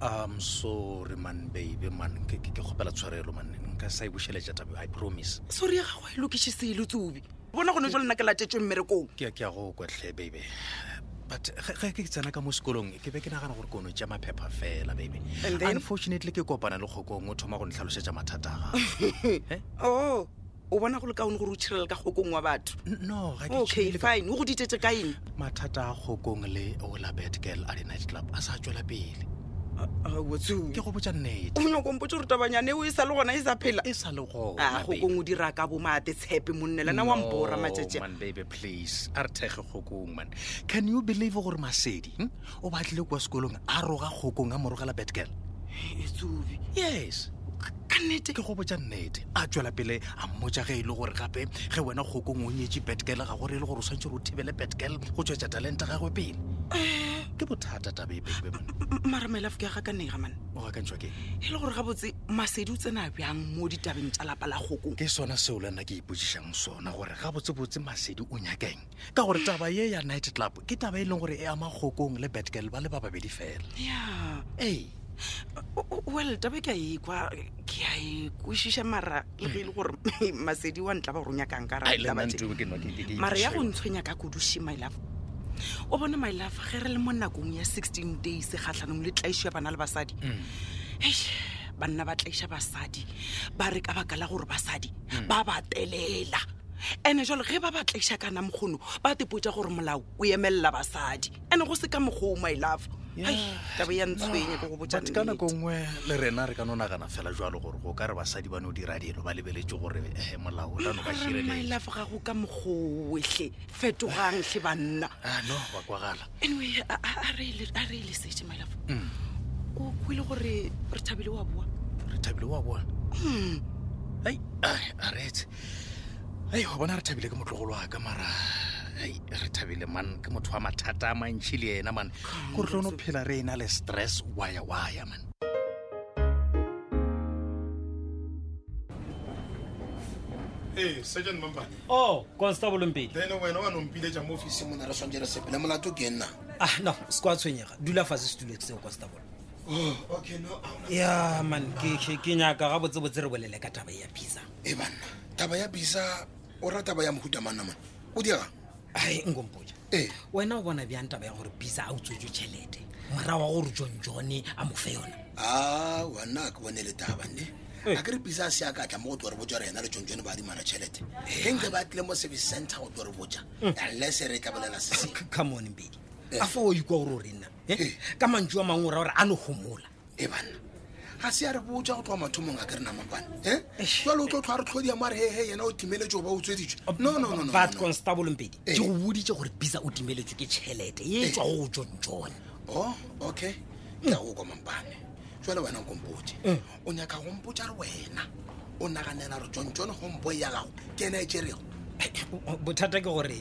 I'm sorry man baby man ke ke- ke kgopela tshwarelo man nka sa e bušeletša tabe i promise sorry ya gago a e lokiše selo tsobi bona gone jalo nna ke latetšwe mmerekong ke ke ya go kwetlhe baby but ge ge ke tsena ka mo sekolong ke be ke nagana gore kono tša maphepha fela baby And then? unfortunately ke kopana le kgokong o thoma go ntlhalošetša mathata a gago o o bona go le kaone gore o tšhirela ka kgokong wa batho no ga ke okay tšhirele ka- fine o go ditetse ka eng mathata a kgokong le ola bad girl a di-night club a sa tswela pele wotsu ke go botsa nnete o nyako mpotse gore tabanyane eo e sa le gona e sa phela e sa le gona a babe. kgokong o dira ka bomate tshepe monne lena wa mbora No, matšatši a. man baby please a re thekge kgokong man can you believe gore masedi hm? o batlile kwa sekolong a roga kgokong a morogela betgirl etsobi yes ka nnete ke go botsa nnete a tswela pele a mmotsa ge e le gore gape ge wena kgokong o nyetse betgirl ga gore e le gore o swantse gore o thibele betgirl go tswetsa talenta gagwe pele eh. ke bothata tabe e bebe mane mara maelafo ke ga ka nega mane o gakantšhwa ke e le gore gabotse masedi o tsena bjang mo ditabeng tsa lapa la kgokong ke sona seo le nna ke ipotsišang sona gore gabotsebotse masedi o nyakeng ka gore taba ye ya night club ke taba e leng gore e ama kgokong le betgirl ba le ba babedi fela ya ee well taba ke a ekwa ke a e kwešiša mara le ge e le gore masedi wa ntla ba o ronya kang ka ra Ai, le ditaba nna tše. ntube ke nwa ke- ke- ke mara ya go itšhwenya. ntshwenya ka koduše my love o bone my love ge re le mo nakong ya 16 days kgatlhanong le tlaišo ya bana le basadi Mm. Eish, banna ba tlaiša basadi ba re ka baka la gore basadi ba ba telela ene jalo ge ba ba tlaisa kana mokgono ba tepotsa gore molao o emelela basadi ene go se ka mokgoo my love taba ya ntshwenye ko go botsate ka nako nngwe le rena re ka no nagana fela jalo gore go ka re basadi ba no dira dilo ba lebeletse gore eh, molao la no ba hirelelafo ga go ka mokgowetlhe fetogang tlhe banna ah, no ba kwagala anyway a re e lesetse my lafo mm. o kwele gore re thabile wa boa re thabile wa boa mm. ai a retse ei go bona re thabile ke motlogolo wa ka mara ei re thabile man ke motho wa mathata a mantšhi le ena man ko re tlono phela re ena le stress waya waya man ee sergeant mampane o Oh, constable mpedi then wena wa nompiletša mo officing mona re swantse re sepele molato ke nna ah no se kwa tshwenyega dula fase setulong seo constable okay no ya man ke- ke- ke nyaka ga botsebotse re bolele ka taba ya pizza e banna taba ya bisa o ra taba ya mohuta manna mone o diega ai nkompoja ee wena o bona bjang taba ya gore bisa a o tswetso tšhelete mora wa gore john johne a mo fe yona a wanna a ke bone le taba nne a ke re bisa a se a ka tla mo go tlo re botsa gore yena le john johne ba adimana tšhelete ge nke ba tlile mo service center go tlo re botsa unless re tla bolela se sengwe come on mpedi a fa o ikwa gore o re nna eh? ka mantšu a mangwe o ra gore a no gomola e banna ga se ya re botsa go tloga mathomong a ke re namapane e jalo o tlo tlhwa re tlhodia mo a re hehe yena o timeletseo ba o tsweditswe nononobat constable mpedi ke go boditse gore bisa o timeletswe ke tšhelete e tswa go john john o oh, okay ke ya go kwa mampane jale wena nkompotse mm. o nyaka gompotsa re wena o naganela re john john gompo ya gago ke ena e tšerego bothata ke gore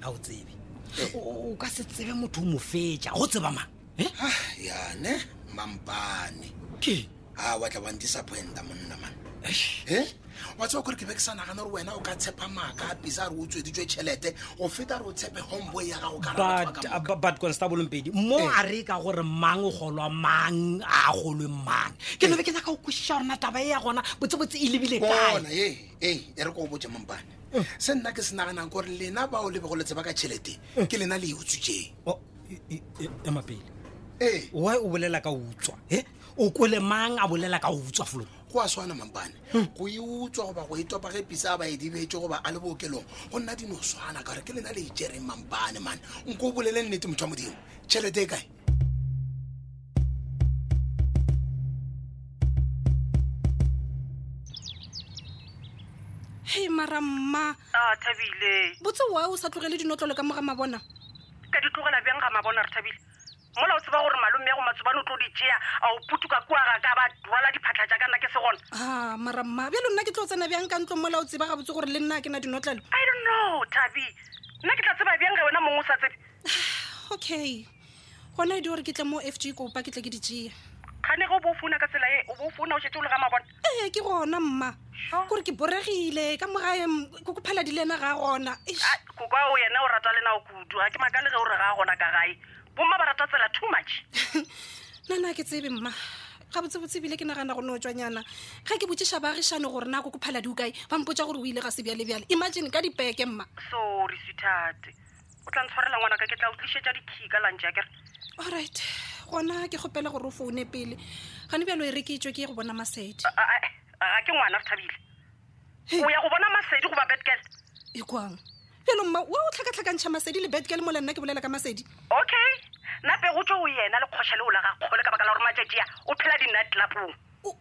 ga o tsebe o ka se tsebe motho o mo fetsa go tseba mang eh? ah, yane mampane ke a wa tla wandisappointa monna man e eh? wa tsewa kore ke be ke sa nagana gore wena o ka tshepa maaka a pisa a re o tsweditswe tšhelete go feta re o tshepe homeboy ya gago kabat uh, constableng pedi mo eh. a re ka gore mang o golwa mang a golwe mang ke nobe ke nyaka go kwešiša gorena taba e ya gona botsebotse e lebile kae e e re ko o botse mampane se nna ke se naganang gore lena bao le bego le tseba ka tšhelete ke lena le e utswitseng oh. ema pele ee why o bolela ka utswa e o kwele mang a bolela ka utswa folo go a swana mampane hmm. go e utswa goba go e topa ge pisa a ba e dibetse goba a le bookelong go nna dino swana ka gore ke lena le itšereng e mampane mane nko o bolele nnete motho wa modimo tšhelete e kae hei mara mma a ah, thabile botse wa o sa tlogele dinotlolo ka moga mabona ka di tlogela bjang ga mabona re thabile mola o tseba gore malome ya go matsobane o tlo di tšea a o putuka kua ga ka ba rwala diphatlha tša ka nna ke se gona a ah, mara mma bjalo nna ke tlo tsena bjang ka ntlong mola o tseba gabotse gore le nna ke na dinotlelo i don't know tabi nna ke tla tseba bjang ge wena mongwe o sa tsebe okay gona e di gore ke tle mo f g kopa ke tle ke di tšea kgane ge o bo o founa ka tsela e o bo o founa o šetse o le ga mabona ee ke gona mma gore ke boregile ka mogae ko ko phaladi le ena ga a gona kopa o yena o rata lena o kudu ga ke makale ge o re ga a gona ka gae bomma ba rata tsela too much nana ke tsebe mma ga botsebotse ebile ke nagana go ne o tswanyana ga ke botsiša baagišane gore na ko ko phaladi o kae ba mpotsa gore o ile ga se bjale bjale imagine ka dipeke mma sorry sweetheart o tla ntshwarela ngwana ka ke tla utlišetša dikhi ka lantša kere allright gona ke kgopele gore o foune pele gane bjalo e reketswe ke ye go bona masedi ga ke ngwana re thabile o ya go bona masedi goba betgirl e kwang bjalo mma wa o tlhakatlhakantšha masedi le betgirl mo le nna ke bolela ka masedi okay nape go tswe o yena le kgoša le o laga kgole ka baka la gore matšatši a o phela dinatelapong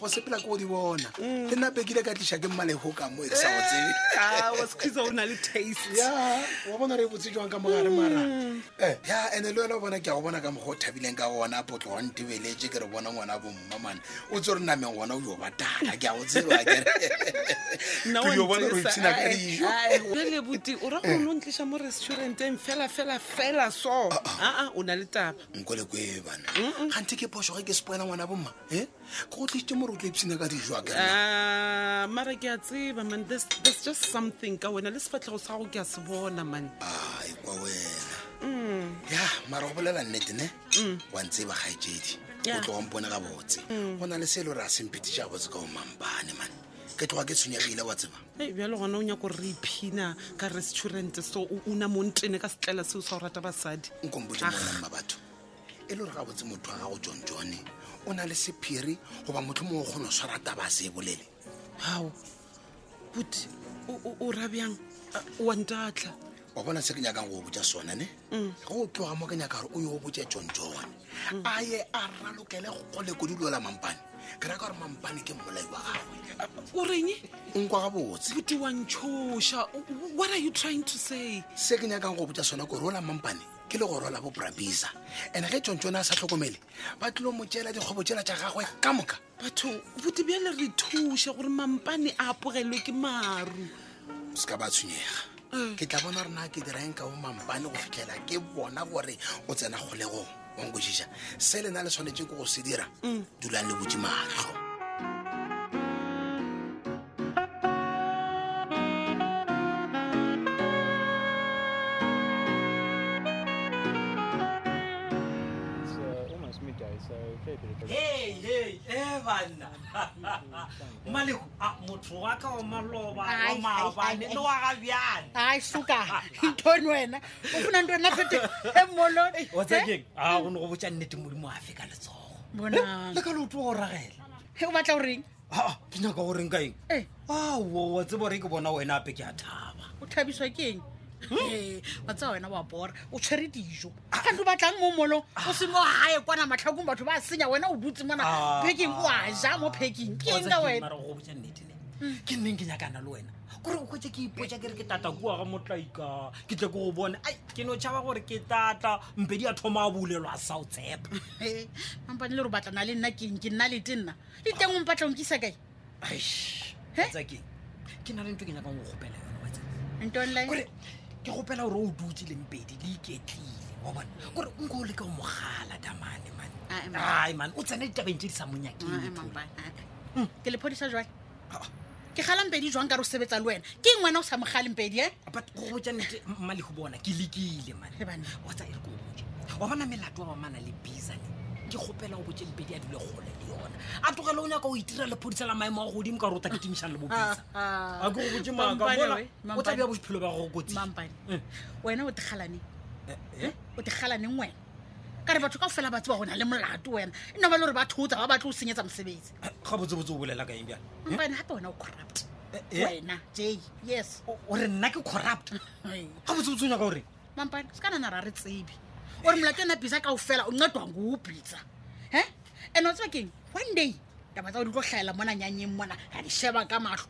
go sepela ke go di bona mm. le nape kile ka tlisa ke mmalego ka mo e re sa go tsebe eh, ah, o na le taste ya wa bona re botse jwang ka mogare mm. mara eh, ya ene le wena o bona ke a go bona ka mogo o thabileng ka gona potlogo ntebeletse ke re bona ngwana bommamane o tse re nameng gona o yo ba tala ke a go tseba kereyo bona re ipshina ka dijo lelebuti o ra gore eh. o ntliša mo restauranteng fela fela fela so aa ah, ah. o na le taba nko le kwe bana gante ke phoso ge ke sepoela ngwana bomma e go tlisitse more o tlo ipshina ka dijo a Ah, mara ke a tseba man there's, there's just something ka wena le sefatlhego sa gago ke a se bona man ai kwa wena ya mara go bolela nnete ne wa ntseba gaetsedi Yeah. o tloga mpone gabotse go na le se e le gore a semphetisa gabotse ka omampane mane ke tloga ke tshwenyegile wa tseba e bjalo gona o nyako gore re iphina ka restaurant so o una montene ka setlela seo sa go rata basadi nkompotse Ah. mona mma batho e le gore ga botse motho wa gago john johne o na le sephiri goba motlho mongwe o kgona go swara taba a se e bolele gao but o ra bjang wa ntatla wa bona se ke nyakang go o botsa sone ne mm. ge o tloga mo ke nyaka gore o yo o botse john john mm. a ye a ralokele go le kodilola mampane ke raka gore mampane ke mmolai wa gagwe o reng nkwa ga botse bote wa ntshoša what are you trying to say se ke nyakang go botsa sone kore o la mampane ke le go rola boprabisa and ge tšontšone a sa tlhokomele ba tlilo mo tšela dikgwebo tšela tša gagwe ka moka batho bote bjale re thuše gore mampane a apogelwe ke maru se ka ba tshwenyega mm. ke tla bona rena ke diraeng ka bo mampane go fitlhela ke bona gore o tsena kgolegong wa nkwešiša se lena le tshwanetse ke go se dira mm. dulang le botse matlho maleko a motho wa ka wa maloba wa maabane le wa ga bjane ai suka ntoni wena o funa nto nna fete e molone wa tsakeng a go ne go botsa nnete modimo a fe ka letsogo le ka leoto go ragela o batla o reng ha ke nyaka go reng ka eng Eh. awo wa tsebo re ke bona wena ape ke a thaba o thabiswa ke eng Ee, wa tseba wena wa bora o tshwere dijo gante o batlang mo molong o se mo gae kwana matlhakong batho ba senya wena o dutse mona Ah. peking o a ja mo peking ke eng ka Wa tseba ke eng, wena mara go botša nnete ne ke nneng ke nyakana le wena kore o kwetse ke ipotsa ke re ke tata kua ga motlaika ke tle ke go bone ai ke no tšhaba gore ke tata mpedi a thoma a bulelwa sa o tshepa Eh, mampane le gore batlana le nna keng ke nna lete nna di teng o mpatla onkisa kae ke na le nto ke nyakang go gopela yone watsore ke gopela gore o dutse leng pedi di iketlile wa bona kore nko o leka o mogala damane man ai man o tsene ditabeng tse di sa monyakeng ke lephodisa jwale ke gala mpedi jwang ka re o sebetsa le wena ke ngwana o sa mogale mpedi e but go botsa nete mmale go bona ke lekile mane wa tsa e re ko botse wa bona melato wa mana le bizane ke gopela o botse mpedi a dule gole le yona a tlogele o nyaka o itira lephodisa la maemo a godimo ka gore o tla ketimišang le bobisa ah, ah. a ke go botse maaka bona o tla bja bophelo ba go kotsing eh. wena o tegalane eh, eh? o tegalaneng wena ka re batho ka fela ba tseba gona le molato wena e no ba le gore ba thotsa ba batle o senyetsa mosebetsi ga botsebotse o bolela ka eng bjale mpa ene gape wena o corrupt Eh, eh? wena jay yes O- o re nna ke corrupt Hey. ga botsebotse o nyaka gore mampane se ka nana ra re tsebe o re molato ena bisa kao fela o ncedwang go o bitsa e and o tseba keng one day taba tsa o di tlo tlhaela mona nyanyeng mona ra di sheba ka matlho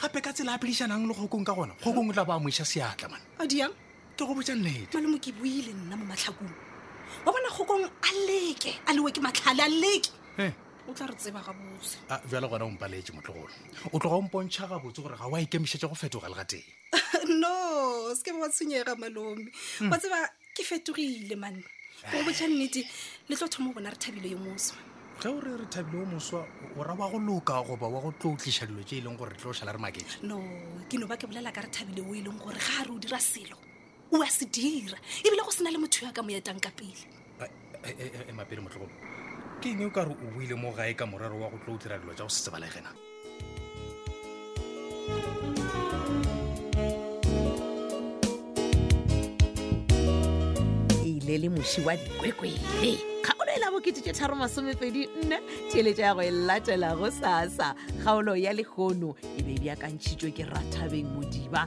gape ka tsela a phedišanang le kgokong ka gona kgokong o tla ba a moiša seatla man a diang ke go botsa nnete malemo ke buile nna mo matlhakong wa bona kgokong a leke a lewe ke matlhale a leke Eh, o tla re tseba gabotse a bjale gona o mpaletse motlogolo o tloga o mpontšha gabotse gore ga wa ikemišetša go fetoga le ga teng no se ke ba wa tshwenyega malome wa tseba ke fetogile manne go botša nnete le tlo thoma gona re thabile yo moso ge o re re thabile o moswa o ra wa go loka goba wa go tlo tliša dilo tse e leng gore re tlo šala re makete no ke no ba ke bolela ka re thabile o e leng gore ga a re o dira selo o a se dira ebile go se na le motho yo a ka mo etang ka pele emapele motlogolo ke eng o ka re o buile mo gae ka morero wa go tlo o dira dilo tša go sesebalegena ile le moši wa dikwekwele kgaolo e la bokete tše tharo masomepedi nne theeletša ya go e latela go sasa kgaolo ya lekgono e be e beakantšhitšwe ke rathabeng modiba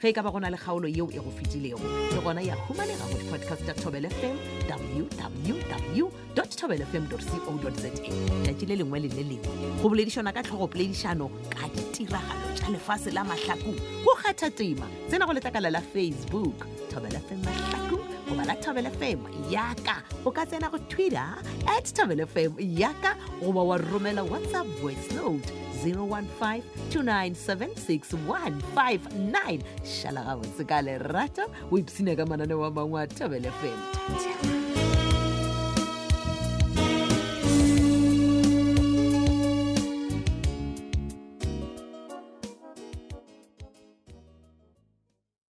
ge e ka ba go na le kgaolo yeo e go fetilego le gona ya humanega go di-podcast ya tobel fm www tobel fm co za tšatši le lengwe le le lengwe go boledišana ka tlhogopoledišano ka ditiragalo tša lefase la mahlakong go kgatha tema tsena go letlakala la facebook tobel fm mahlakong goba la tobel fm yaka o ka tsena go twitter at tobel fm yaka goba wa romela whatsapp voice note 015 297 6159 šala gabotse ka lerato o ipsina ka manane wa mangwe a tobele fela